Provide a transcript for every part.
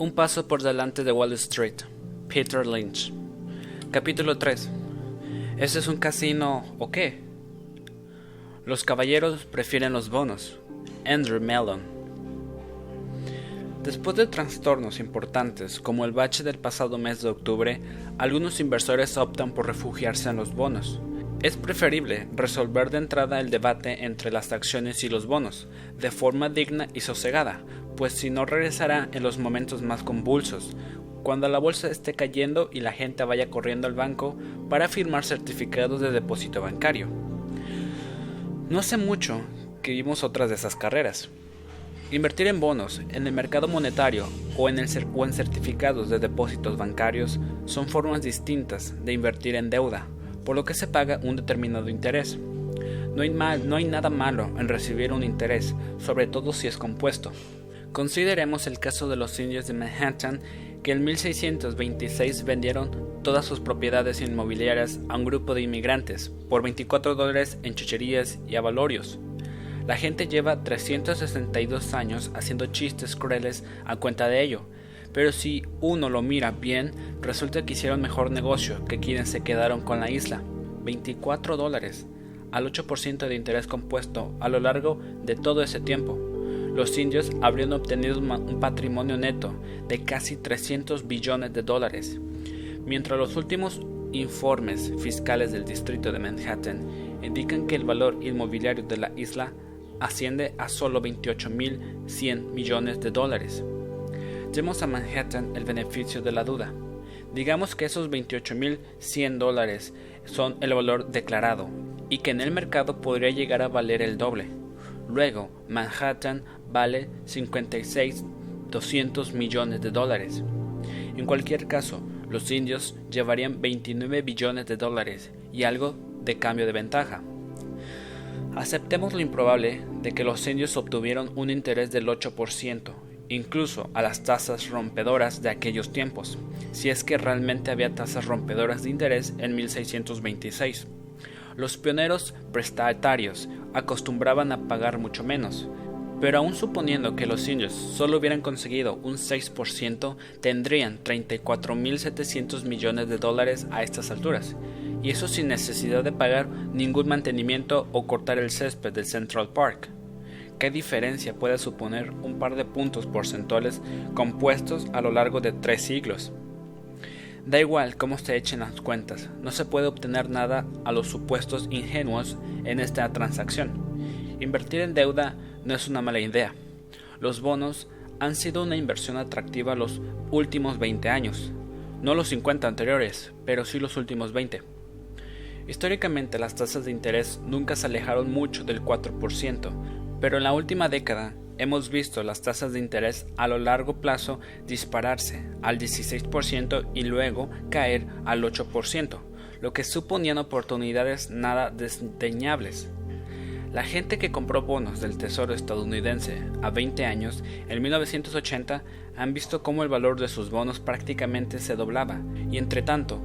Un paso por delante de Wall Street. Peter Lynch. Capítulo 3. ¿Ese es un casino o qué? Los caballeros prefieren los bonos. Andrew Mellon. Después de trastornos importantes como el bache del pasado mes de octubre, algunos inversores optan por refugiarse en los bonos. Es preferible resolver de entrada el debate entre las acciones y los bonos, de forma digna y sosegada, pues si no regresará en los momentos más convulsos, cuando la bolsa esté cayendo y la gente vaya corriendo al banco para firmar certificados de depósito bancario. No hace mucho que vimos otras de esas carreras. Invertir en bonos, en el mercado monetario o en, el certificados de depósitos bancarios son formas distintas de invertir en deuda, por lo que se paga un determinado interés. No hay, no hay nada malo en recibir un interés, sobre todo si es compuesto. Consideremos el caso de los indios de Manhattan que en 1626 vendieron todas sus propiedades inmobiliarias a un grupo de inmigrantes por 24 dólares en chucherías y avalorios. La gente lleva 362 años haciendo chistes crueles a cuenta de ello, pero si uno lo mira bien, resulta que hicieron mejor negocio que quienes se quedaron con la isla. 24 dólares, al 8% de interés compuesto a lo largo de todo ese tiempo. Los indios habrían obtenido un patrimonio neto de casi 300 billones de dólares, mientras los últimos informes fiscales del distrito de Manhattan indican que el valor inmobiliario de la isla asciende a solo 28.100 millones de dólares. Demos a Manhattan el beneficio de la duda. Digamos que esos 28.100 dólares son el valor declarado y que en el mercado podría llegar a valer el doble. Luego, Manhattan vale 56.200 millones de dólares. En cualquier caso, los indios llevarían 29 billones de dólares y algo de cambio de ventaja. Aceptemos lo improbable de que los indios obtuvieron un interés del 8%, incluso a las tasas rompedoras de aquellos tiempos, si es que realmente había tasas rompedoras de interés en 1626. Los pioneros prestatarios acostumbraban a pagar mucho menos, pero aún suponiendo que los indios solo hubieran conseguido un 6%, tendrían 34.700 millones de dólares a estas alturas, y eso sin necesidad de pagar ningún mantenimiento o cortar el césped del Central Park. ¿Qué diferencia puede suponer un par de puntos porcentuales compuestos a lo largo de tres siglos? Da igual cómo se echen las cuentas, no se puede obtener nada a los supuestos ingenuos en esta transacción. Invertir en deuda no es una mala idea. Los bonos han sido una inversión atractiva los últimos 20 años, no los 50 anteriores, pero sí los últimos 20. Históricamente las tasas de interés nunca se alejaron mucho del 4%, pero en la última década hemos visto las tasas de interés a lo largo plazo dispararse al 16% y luego caer al 8%, lo que suponían oportunidades nada desdeñables. La gente que compró bonos del Tesoro estadounidense a 20 años en 1980 han visto cómo el valor de sus bonos prácticamente se doblaba y entre tanto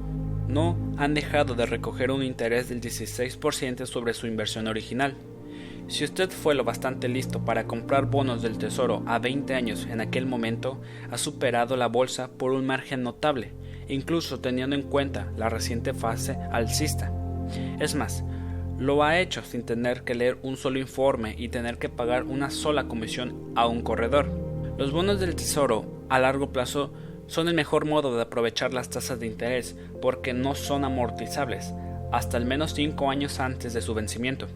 no han dejado de recoger un interés del 16% sobre su inversión original. Si usted fue lo bastante listo para comprar bonos del Tesoro a 20 años en aquel momento, ha superado la bolsa por un margen notable, incluso teniendo en cuenta la reciente fase alcista. Es más, lo ha hecho sin tener que leer un solo informe y tener que pagar una sola comisión a un corredor. Los bonos del Tesoro a largo plazo son el mejor modo de aprovechar las tasas de interés porque no son amortizables hasta al menos 5 años antes de su vencimiento.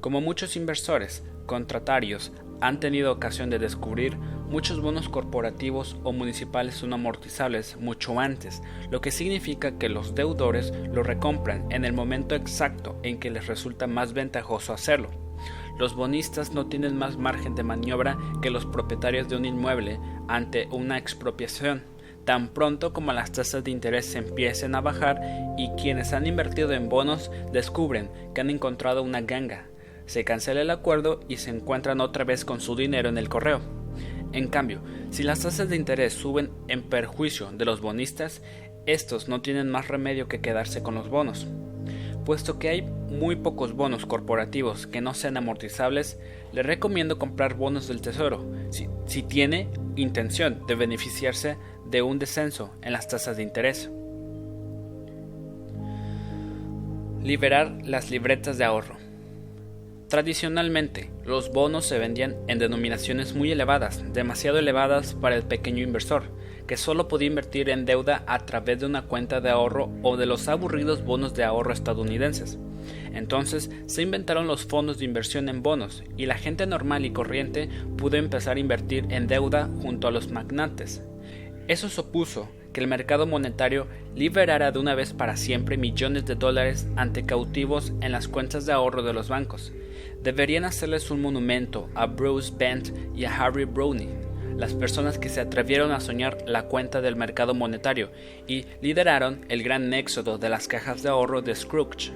Como muchos inversores contratarios han tenido ocasión de descubrir, muchos bonos corporativos o municipales son amortizables mucho antes, lo que significa que los deudores lo recompran en el momento exacto en que les resulta más ventajoso hacerlo. Los bonistas no tienen más margen de maniobra que los propietarios de un inmueble ante una expropiación. Tan pronto como las tasas de interés empiecen a bajar y quienes han invertido en bonos descubren que han encontrado una ganga, se cancela el acuerdo y se encuentran otra vez con su dinero en el correo. En cambio, si las tasas de interés suben en perjuicio de los bonistas, estos no tienen más remedio que quedarse con los bonos. Puesto que hay muy pocos bonos corporativos que no sean amortizables, le recomiendo comprar bonos del Tesoro si, si tiene intención de beneficiarse de un descenso en las tasas de interés. Liberar las libretas de ahorro. Tradicionalmente, los bonos se vendían en denominaciones muy elevadas, demasiado elevadas para el pequeño inversor, que solo podía invertir en deuda a través de una cuenta de ahorro o de los aburridos bonos de ahorro estadounidenses. Entonces se inventaron los fondos de inversión en bonos y la gente normal y corriente pudo empezar a invertir en deuda junto a los magnates. Eso supuso que el mercado monetario liberara de una vez para siempre millones de dólares ante cautivos en las cuentas de ahorro de los bancos. Deberían hacerles un monumento a Bruce Bent y a Harry Brownie, las personas que se atrevieron a soñar la cuenta del mercado monetario y lideraron el gran éxodo de las cajas de ahorro de Scrooge.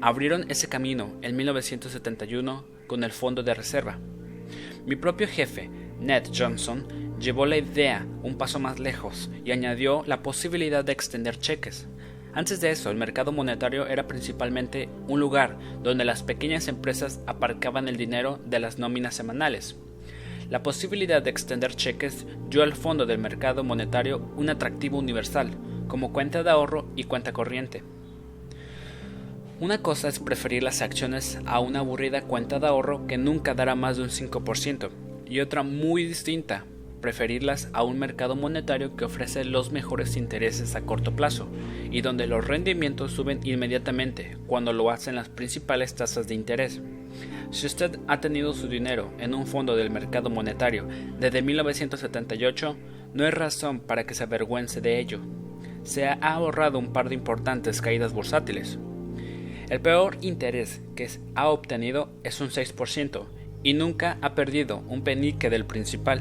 Abrieron ese camino en 1971 con el Fondo de Reserva. Mi propio jefe, Ned Johnson, llevó la idea un paso más lejos y añadió la posibilidad de extender cheques. Antes de eso, el mercado monetario era principalmente un lugar donde las pequeñas empresas aparcaban el dinero de las nóminas semanales. La posibilidad de extender cheques dio al fondo del mercado monetario un atractivo universal, como cuenta de ahorro y cuenta corriente. Una cosa es preferir las acciones a una aburrida cuenta de ahorro que nunca dará más de un 5%, y otra muy distinta, preferirlas a un mercado monetario que ofrece los mejores intereses a corto plazo y donde los rendimientos suben inmediatamente cuando lo hacen las principales tasas de interés. Si usted ha tenido su dinero en un fondo del mercado monetario desde 1978, no hay razón para que se avergüence de ello. Se ha ahorrado un par de importantes caídas bursátiles. El peor interés que ha obtenido es un 6% y nunca ha perdido un penique del principal.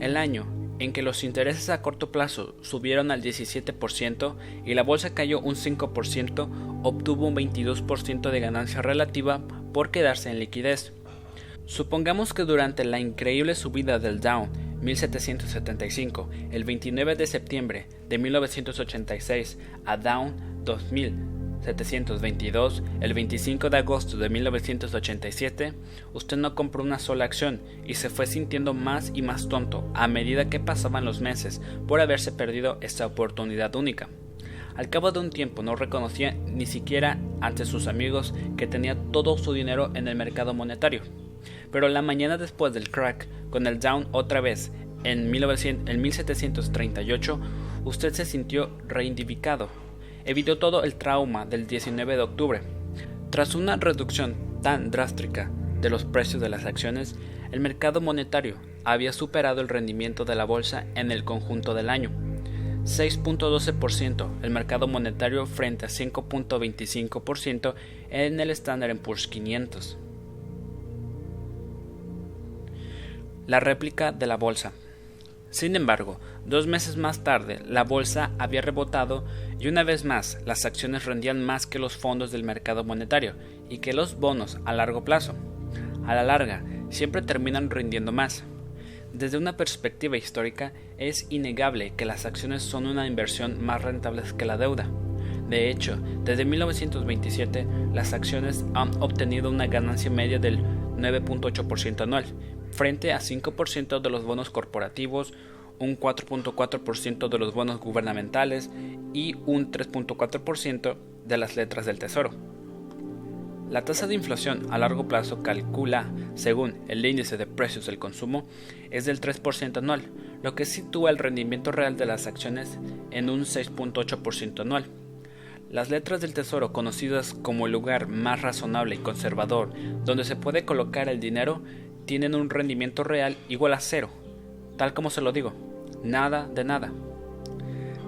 El año en que los intereses a corto plazo subieron al 17% y la bolsa cayó un 5%, obtuvo un 22% de ganancia relativa por quedarse en liquidez. Supongamos que durante la increíble subida del Dow 1775, el 29 de septiembre de 1986 a Dow 2722, el 25 de agosto de 1987, usted no compró una sola acción y se fue sintiendo más y más tonto a medida que pasaban los meses por haberse perdido esta oportunidad única. Al cabo de un tiempo no reconocía ni siquiera ante sus amigos que tenía todo su dinero en el mercado monetario. Pero la mañana después del crack, con el down otra vez en, 1738, usted se sintió reivindificado. Evitó todo el trauma del 19 de octubre. Tras una reducción tan drástica de los precios de las acciones, el mercado monetario había superado el rendimiento de la bolsa en el conjunto del año. 6.12% el mercado monetario frente a 5.25% en el Standard Poor's 500. La réplica de la bolsa. Sin embargo, dos meses más tarde, la bolsa había rebotado y una vez más las acciones rendían más que los fondos del mercado monetario y que los bonos a largo plazo. A la larga, siempre terminan rindiendo más. Desde una perspectiva histórica, es innegable que las acciones son una inversión más rentable que la deuda. De hecho, desde 1927 las acciones han obtenido una ganancia media del 9.8% anual, frente a 5% de los bonos corporativos, un 4.4% de los bonos gubernamentales y un 3.4% de las letras del Tesoro. La tasa de inflación a largo plazo calcula, según el índice de precios del consumo, es del 3% anual, lo que sitúa el rendimiento real de las acciones en un 6.8% anual. Las letras del tesoro, conocidas como el lugar más razonable y conservador donde se puede colocar el dinero, tienen un rendimiento real igual a cero, tal como se lo digo, nada de nada.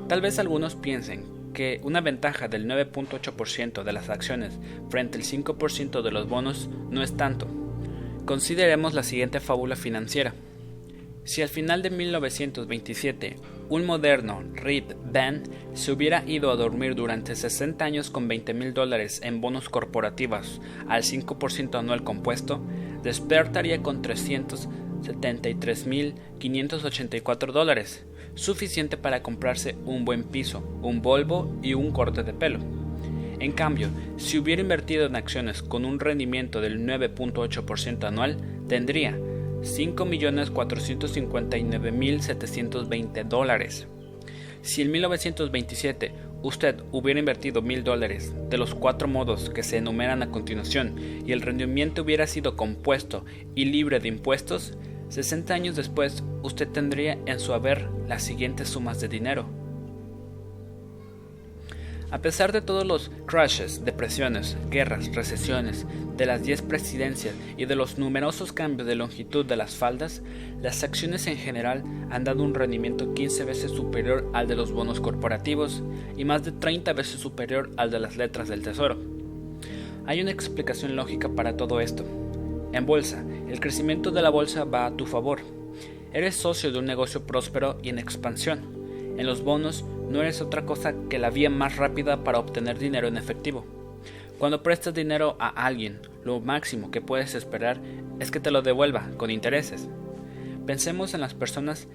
Tal vez algunos piensen que una ventaja del 9.8% de las acciones frente al 5% de los bonos no es tanto. Consideremos la siguiente fábula financiera. Si al final de 1927 un moderno Rip Van se hubiera ido a dormir durante 60 años con 20 mil dólares en bonos corporativos al 5% anual compuesto, despertaría con 373.584 dólares, suficiente para comprarse un buen piso, un Volvo y un corte de pelo. En cambio, si hubiera invertido en acciones con un rendimiento del 9.8% anual, tendría 5.459.720 dólares. Si en 1927 usted hubiera invertido mil dólares de los cuatro modos que se enumeran a continuación y el rendimiento hubiera sido compuesto y libre de impuestos, 60 años después usted tendría en su haber las siguientes sumas de dinero. A pesar de todos los crashes, depresiones, guerras, recesiones, de las 10 presidencias y de los numerosos cambios de longitud de las faldas, las acciones en general han dado un rendimiento 15 veces superior al de los bonos corporativos y más de 30 veces superior al de las letras del tesoro. Hay una explicación lógica para todo esto. En bolsa, el crecimiento de la bolsa va a tu favor. Eres socio de un negocio próspero y en expansión en los bonos no eres otra cosa que la vía más rápida para obtener dinero en efectivo. Cuando prestas dinero a alguien, lo máximo que puedes esperar es que te lo devuelva con intereses. Pensemos en las personas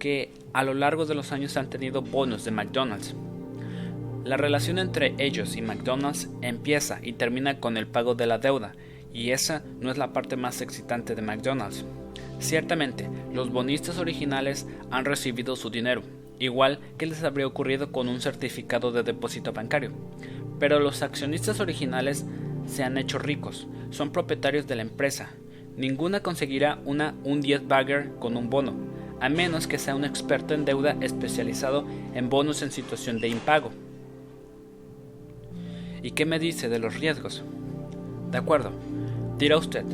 que a lo largo de los años han tenido bonos de McDonald's. La relación entre ellos y McDonald's empieza y termina con el pago de la deuda, y esa no es la parte más excitante de McDonald's. Ciertamente, los bonistas originales han recibido su dinero, igual que les habría ocurrido con un certificado de depósito bancario. Pero los accionistas originales se han hecho ricos, son propietarios de la empresa. Ninguna conseguirá una un 10 bagger con un bono, a menos que sea un experto en deuda especializado en bonos en situación de impago. ¿Y qué me dice de los riesgos? De acuerdo, dirá usted,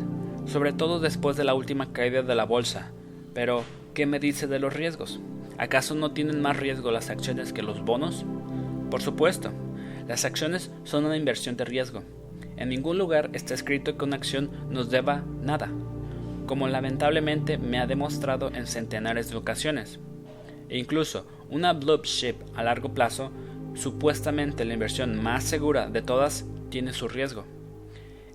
sobre todo después de la última caída de la bolsa, pero ¿qué me dice de los riesgos? ¿Acaso no tienen más riesgo las acciones que los bonos? Por supuesto, las acciones son una inversión de riesgo. En ningún lugar está escrito que una acción nos deba nada, como lamentablemente me ha demostrado en centenares de ocasiones. E incluso una blue chip a largo plazo, supuestamente la inversión más segura de todas, tiene su riesgo.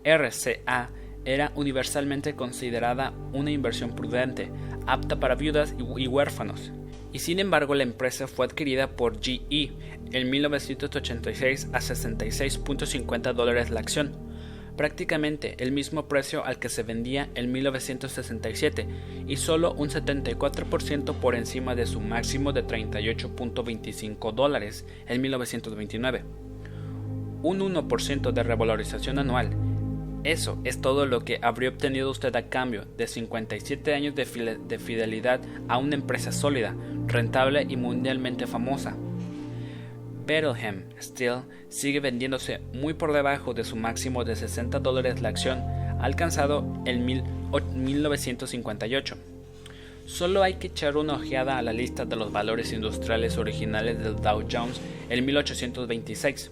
RCA era universalmente considerada una inversión prudente, apta para viudas y huérfanos, y sin embargo la empresa fue adquirida por GE en 1986 a 66.50 dólares la acción, prácticamente el mismo precio al que se vendía en 1967 y solo un 74% por encima de su máximo de 38.25 dólares en 1929. Un 1% de revalorización anual eso es todo lo que habría obtenido usted a cambio de 57 años de, fidelidad a una empresa sólida, rentable y mundialmente famosa. Bettelheim Steel sigue vendiéndose muy por debajo de su máximo de 60 dólares la acción alcanzado en 1958. Solo hay que echar una ojeada a la lista de los valores industriales originales del Dow Jones en 1826.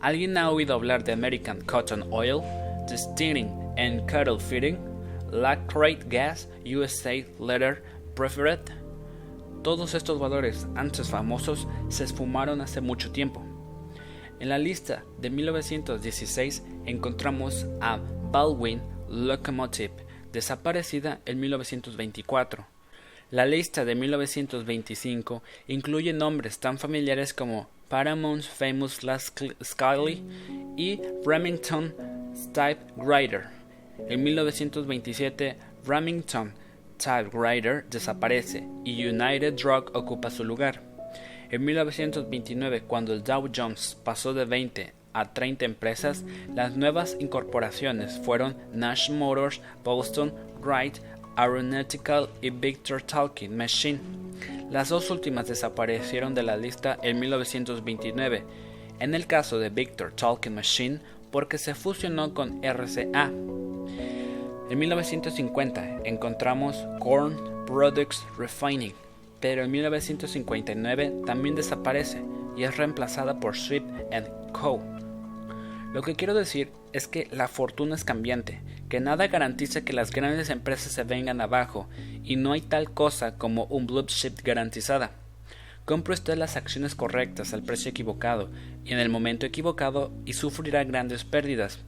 ¿Alguien ha oído hablar de American Cotton Oil? Distilling and Cattle Feeding, Lactate Gas, USA Letter Preferred. Todos estos valores antes famosos se esfumaron hace mucho tiempo. En la lista de 1916 encontramos a Baldwin Locomotive, desaparecida en 1924. La lista de 1925 incluye nombres tan familiares como Paramount's Famous Last Scully y Remington Typewriter. En 1927, Remington Typewriter desaparece y United Drug ocupa su lugar. En 1929, cuando el Dow Jones pasó de 20 a 30 empresas, las nuevas incorporaciones fueron Nash Motors, Boston, Wright, Aeronautical y Victor Talking Machine. Las dos últimas desaparecieron de la lista en 1929. En el caso de Victor Talking Machine, porque se fusionó con RCA. En 1950 encontramos Corn Products Refining, pero en 1959 también desaparece y es reemplazada por Swift Co. Lo que quiero decir es que la fortuna es cambiante, que nada garantiza que las grandes empresas se vengan abajo y no hay tal cosa como un blue chip garantizada. Compre usted las acciones correctas al precio equivocado y en el momento equivocado y sufrirá grandes pérdidas.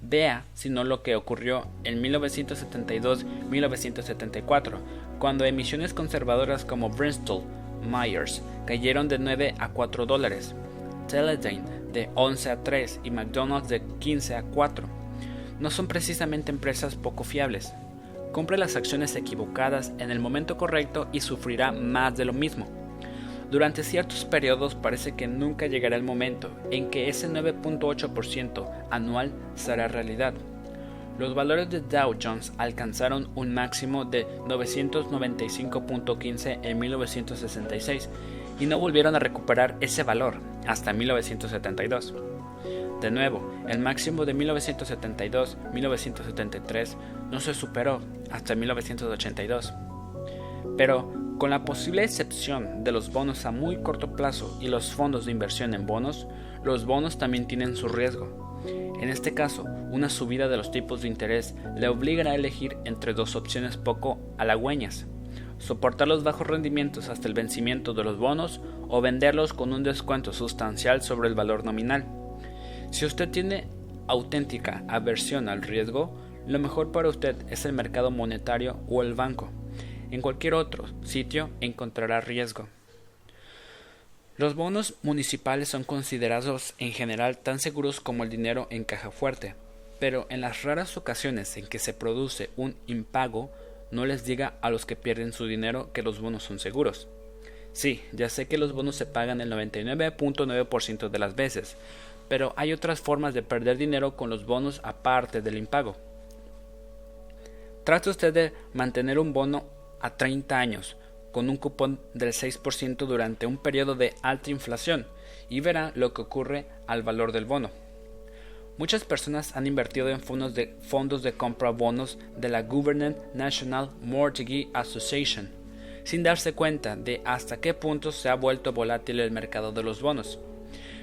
Vea si no lo que ocurrió en 1972-1974, cuando emisiones conservadoras como Bristol Myers cayeron de 9 a 4 dólares. Teledyne de 11 a 3 y McDonald's de 15 a 4. No son precisamente empresas poco fiables. Compre las acciones equivocadas en el momento correcto y sufrirá más de lo mismo. Durante ciertos periodos parece que nunca llegará el momento en que ese 9.8% anual será realidad. Los valores de Dow Jones alcanzaron un máximo de 995.15 en 1966 y no volvieron a recuperar ese valor hasta 1972. De nuevo, el máximo de 1972-1973 no se superó hasta 1982. Pero con la posible excepción de los bonos a muy corto plazo y los fondos de inversión en bonos, los bonos también tienen su riesgo. En este caso, una subida de los tipos de interés le obligará a elegir entre dos opciones poco halagüeñas. Soportar los bajos rendimientos hasta el vencimiento de los bonos o venderlos con un descuento sustancial sobre el valor nominal. Si usted tiene auténtica aversión al riesgo, lo mejor para usted es el mercado monetario o el banco. En cualquier otro sitio encontrará riesgo. Los bonos municipales son considerados en general tan seguros como el dinero en caja fuerte, pero en las raras ocasiones en que se produce un impago, no les diga a los que pierden su dinero que los bonos son seguros. Sí, ya sé que los bonos se pagan el 99.9% de las veces, pero hay otras formas de perder dinero con los bonos aparte del impago. Trate usted de mantener un bono a 30 años con un cupón del 6% durante un periodo de alta inflación y verá lo que ocurre al valor del bono. Muchas personas han invertido en fondos de, fondos de compra bonos de la Government National Mortgage Association, sin darse cuenta de hasta qué punto se ha vuelto volátil el mercado de los bonos.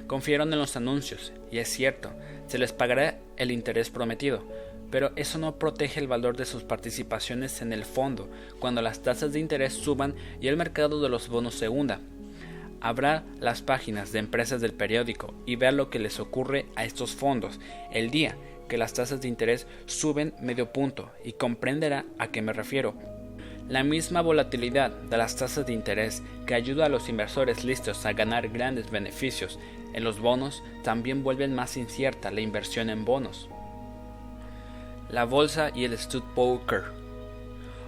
Confiaron en los anuncios, y es cierto, se les pagará el interés prometido, pero eso no protege el valor de sus participaciones en el fondo cuando las tasas de interés suban y el mercado de los bonos se hunda. Habrá las páginas de empresas del periódico y vea lo que les ocurre a estos fondos el día que las tasas de interés suben medio punto y comprenderá a qué me refiero. La misma volatilidad de las tasas de interés que ayuda a los inversores listos a ganar grandes beneficios en los bonos también vuelven más incierta la inversión en bonos la bolsa y el stud poker.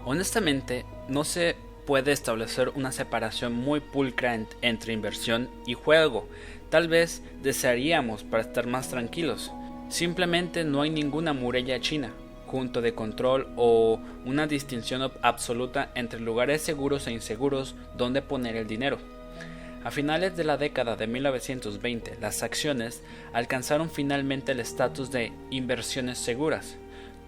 Honestamente, no se puede establecer una separación muy pulcra entre inversión y juego. Tal vez desearíamos para estar más tranquilos. Simplemente no hay ninguna muralla china, junto de control o una distinción absoluta entre lugares seguros e inseguros donde poner el dinero. A finales de la década de 1920, las acciones alcanzaron finalmente el estatus de inversiones seguras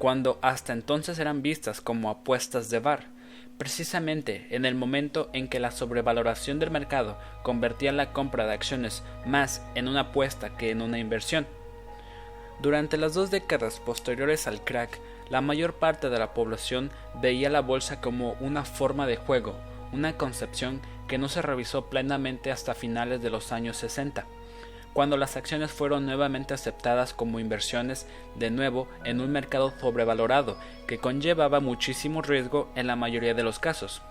cuando hasta entonces eran vistas como apuestas de bar, precisamente en el momento en que la sobrevaloración del mercado convertía la compra de acciones más en una apuesta que en una inversión. Durante las dos décadas posteriores al crack, la mayor parte de la población veía la bolsa como una forma de juego, una concepción que no se revisó plenamente hasta finales de los años 60 cuando las acciones fueron nuevamente aceptadas como inversiones de nuevo en un mercado sobrevalorado que conllevaba muchísimo riesgo en la mayoría de los casos.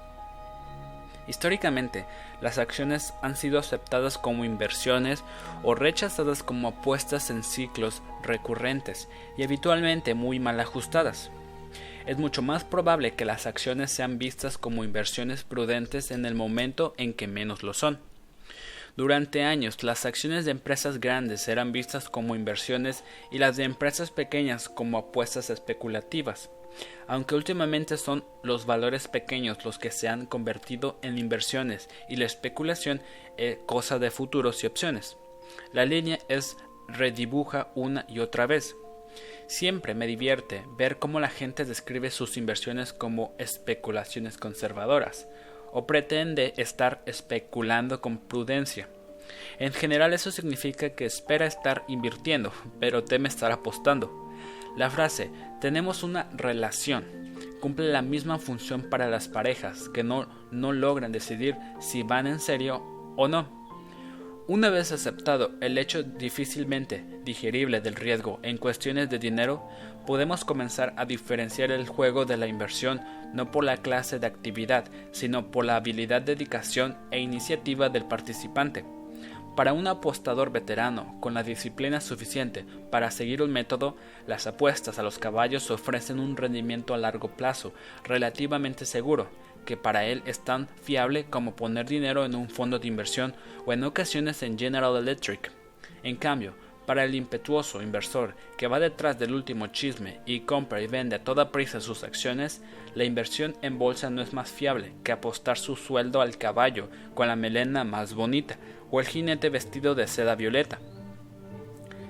Históricamente, las acciones han sido aceptadas como inversiones o rechazadas como apuestas en ciclos recurrentes y habitualmente muy mal ajustadas. Es mucho más probable que las acciones sean vistas como inversiones prudentes en el momento en que menos lo son. Durante años, las acciones de empresas grandes eran vistas como inversiones y las de empresas pequeñas como apuestas especulativas, aunque últimamente son los valores pequeños los que se han convertido en inversiones y la especulación es cosa de futuros y opciones. La línea es redibuja una y otra vez. Siempre me divierte ver cómo la gente describe sus inversiones como especulaciones conservadoras, o pretende estar especulando con prudencia. En general eso significa que espera estar invirtiendo, pero teme estar apostando. La frase tenemos una relación cumple la misma función para las parejas que no, no logran decidir si van en serio o no. Una vez aceptado el hecho difícilmente digerible del riesgo en cuestiones de dinero, podemos comenzar a diferenciar el juego de la inversión no por la clase de actividad, sino por la habilidad, dedicación e iniciativa del participante. Para un apostador veterano con la disciplina suficiente para seguir un método, las apuestas a los caballos ofrecen un rendimiento a largo plazo relativamente seguro, que para él es tan fiable como poner dinero en un fondo de inversión o en ocasiones en General Electric. En cambio, para el impetuoso inversor que va detrás del último chisme y compra y vende a toda prisa sus acciones, la inversión en bolsa no es más fiable que apostar su sueldo al caballo con la melena más bonita o el jinete vestido de seda violeta.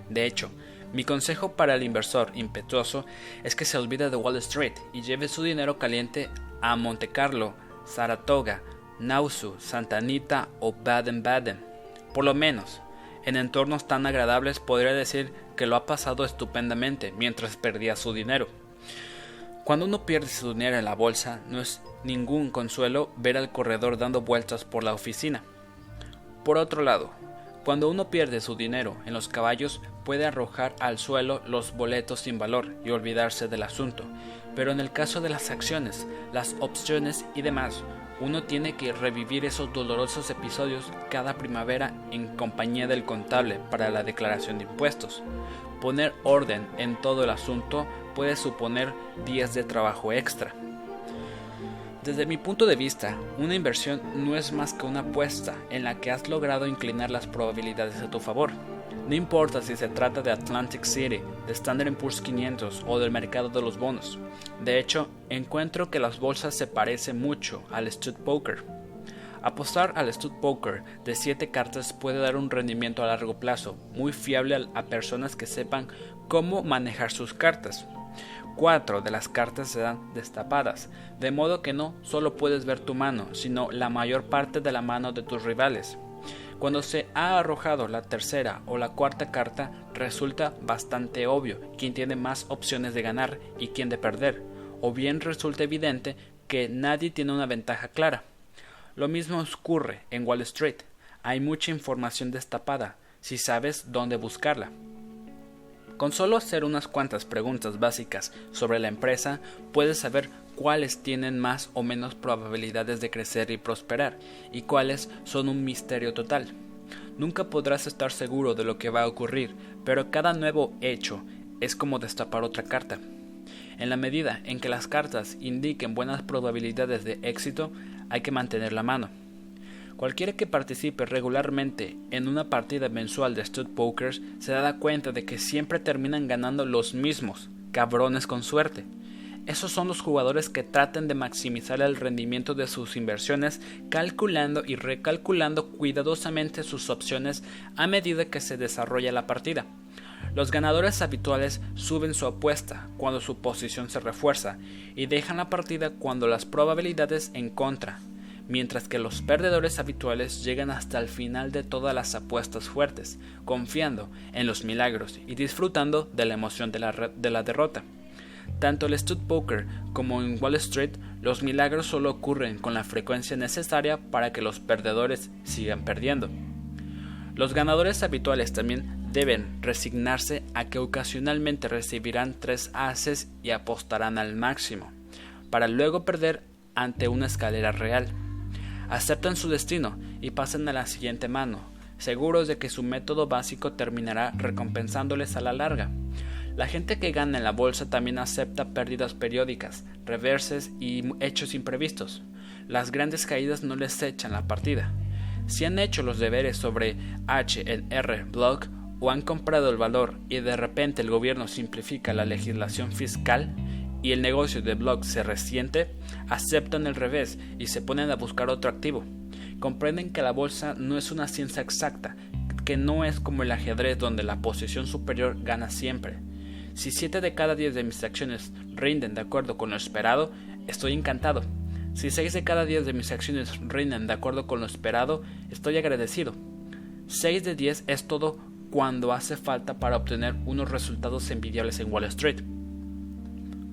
De hecho, mi consejo para el inversor impetuoso es que se olvide de Wall Street y lleve su dinero caliente a Monte Carlo, Saratoga, Nauvoo, Santa Anita o Baden-Baden. Por lo menos, en entornos tan agradables podría decir que lo ha pasado estupendamente mientras perdía su dinero. Cuando uno pierde su dinero en la bolsa, no es ningún consuelo ver al corredor dando vueltas por la oficina. Por otro lado, cuando uno pierde su dinero en los caballos, puede arrojar al suelo los boletos sin valor y olvidarse del asunto, pero en el caso de las acciones, las opciones y demás, uno tiene que revivir esos dolorosos episodios cada primavera en compañía del contable para la declaración de impuestos. Poner orden en todo el asunto puede suponer días de trabajo extra. Desde mi punto de vista, una inversión no es más que una apuesta en la que has logrado inclinar las probabilidades a tu favor. No importa si se trata de Atlantic City, de Standard Poor's 500 o del mercado de los bonos. De hecho, encuentro que las bolsas se parecen mucho al stud poker. Apostar al stud poker de 7 cartas puede dar un rendimiento a largo plazo muy fiable a personas que sepan cómo manejar sus cartas. Cuatro de las cartas se dan destapadas, de modo que no solo puedes ver tu mano, sino la mayor parte de la mano de tus rivales. Cuando se ha arrojado la tercera o la cuarta carta, resulta bastante obvio quién tiene más opciones de ganar y quién de perder, o bien resulta evidente que nadie tiene una ventaja clara. Lo mismo ocurre en Wall Street. Hay mucha información destapada, si sabes dónde buscarla. Con solo hacer unas cuantas preguntas básicas sobre la empresa, puedes saber cuáles tienen más o menos probabilidades de crecer y prosperar, y cuáles son un misterio total. Nunca podrás estar seguro de lo que va a ocurrir, pero cada nuevo hecho es como destapar otra carta. En la medida en que las cartas indiquen buenas probabilidades de éxito, hay que mantener la mano. Cualquiera que participe regularmente en una partida mensual de stud pokers se da cuenta de que siempre terminan ganando los mismos, cabrones con suerte. Esos son los jugadores que tratan de maximizar el rendimiento de sus inversiones calculando y recalculando cuidadosamente sus opciones a medida que se desarrolla la partida. Los ganadores habituales suben su apuesta cuando su posición se refuerza y dejan la partida cuando las probabilidades en contra, mientras que los perdedores habituales llegan hasta el final de todas las apuestas fuertes, confiando en los milagros y disfrutando de la emoción de la, de la derrota. Tanto el stud poker como en Wall Street, los milagros solo ocurren con la frecuencia necesaria para que los perdedores sigan perdiendo. Los ganadores habituales también deben resignarse a que ocasionalmente recibirán tres haces y apostarán al máximo, para luego perder ante una escalera real. Aceptan su destino y pasan a la siguiente mano, seguros de que su método básico terminará recompensándoles a la larga. La gente que gana en la bolsa también acepta pérdidas periódicas, reverses y hechos imprevistos. Las grandes caídas no les echan la partida. Si han hecho los deberes sobre HNR Block o han comprado el valor y de repente el gobierno simplifica la legislación fiscal y el negocio de Block se resiente, aceptan el revés y se ponen a buscar otro activo. Comprenden que la bolsa no es una ciencia exacta, que no es como el ajedrez donde la posición superior gana siempre. Si 7 de cada 10 de mis acciones rinden de acuerdo con lo esperado, estoy encantado. Si 6 de cada 10 de mis acciones rinden de acuerdo con lo esperado, estoy agradecido. 6 de 10 es todo cuando hace falta para obtener unos resultados envidiables en Wall Street.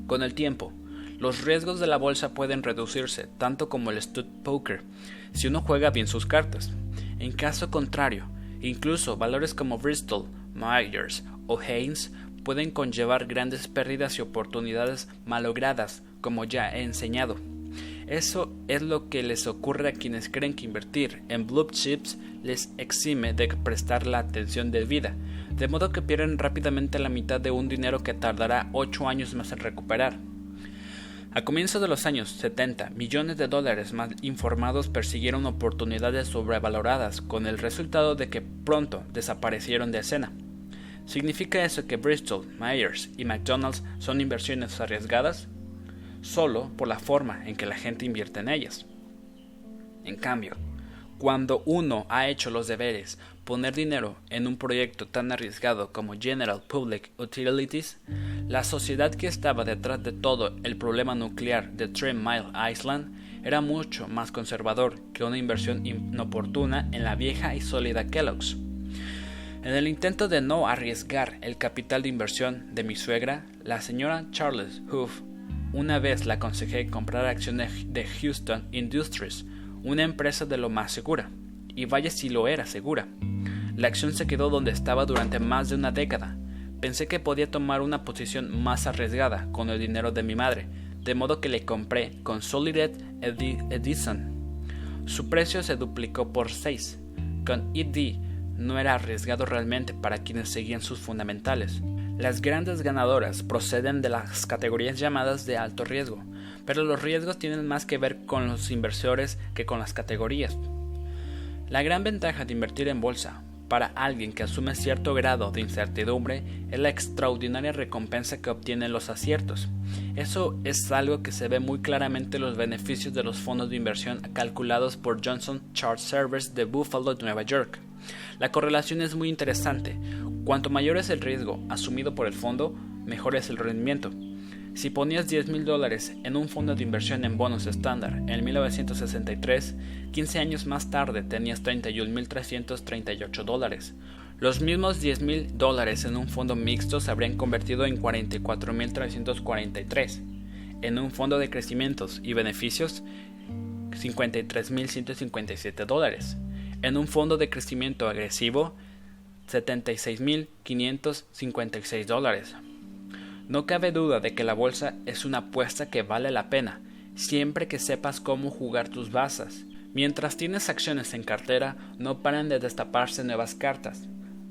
Con el tiempo, los riesgos de la bolsa pueden reducirse, tanto como el stud poker, si uno juega bien sus cartas. En caso contrario, incluso valores como Bristol, Myers o Haynes pueden conllevar grandes pérdidas y oportunidades malogradas, como ya he enseñado. Eso es lo que les ocurre a quienes creen que invertir en blue chips les exime de prestar la atención debida, de modo que pierden rápidamente la mitad de un dinero que tardará ocho años más en recuperar. A comienzos de los años 70, millones de dólares más informados persiguieron oportunidades sobrevaloradas, con el resultado de que pronto desaparecieron de escena. ¿Significa eso que Bristol, Myers y McDonald's son inversiones arriesgadas? Solo por la forma en que la gente invierte en ellas. En cambio, cuando uno ha hecho los deberes, poner dinero en un proyecto tan arriesgado como General Public Utilities, la sociedad que estaba detrás de todo el problema nuclear de Three Mile Island era mucho más conservador que una inversión inoportuna en la vieja y sólida Kellogg's. En el intento de no arriesgar el capital de inversión de mi suegra, la señora Charles Hoof, una vez la aconsejé comprar acciones de Houston Industries, una empresa de lo más segura. Y vaya si lo era segura. La acción se quedó donde estaba durante más de una década. Pensé que podía tomar una posición más arriesgada con el dinero de mi madre, de modo que le compré Consolidated Edison. Su precio se duplicó por 6. Con ED no era arriesgado realmente para quienes seguían sus fundamentales. Las grandes ganadoras proceden de las categorías llamadas de alto riesgo, pero los riesgos tienen más que ver con los inversores que con las categorías. La gran ventaja de invertir en bolsa para alguien que asume cierto grado de incertidumbre es la extraordinaria recompensa que obtienen los aciertos. Eso es algo que se ve muy claramente en los beneficios de los fondos de inversión calculados por Johnson Chart Servers de Buffalo, Nueva York. La correlación es muy interesante. Cuanto mayor es el riesgo asumido por el fondo, mejor es el rendimiento. Si ponías 10 mil dólares en un fondo de inversión en bonos estándar en 1963, 15 años más tarde tenías 31.338 dólares. Los mismos 10 mil dólares en un fondo mixto se habrían convertido en 44.343. En un fondo de crecimientos y beneficios, 53.157 dólares. En un fondo de crecimiento agresivo, 76.556 dólares. No cabe duda de que la bolsa es una apuesta que vale la pena, siempre que sepas cómo jugar tus bazas. Mientras tienes acciones en cartera, no paran de destaparse nuevas cartas.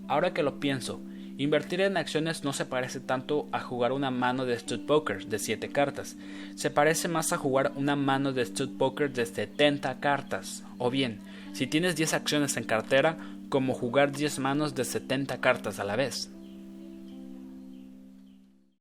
Ahora que lo pienso, invertir en acciones no se parece tanto a jugar una mano de stud poker de 7 cartas, se parece más a jugar una mano de stud poker de 70 cartas. O bien, si tienes 10 acciones en cartera, como jugar 10 manos de 70 cartas a la vez.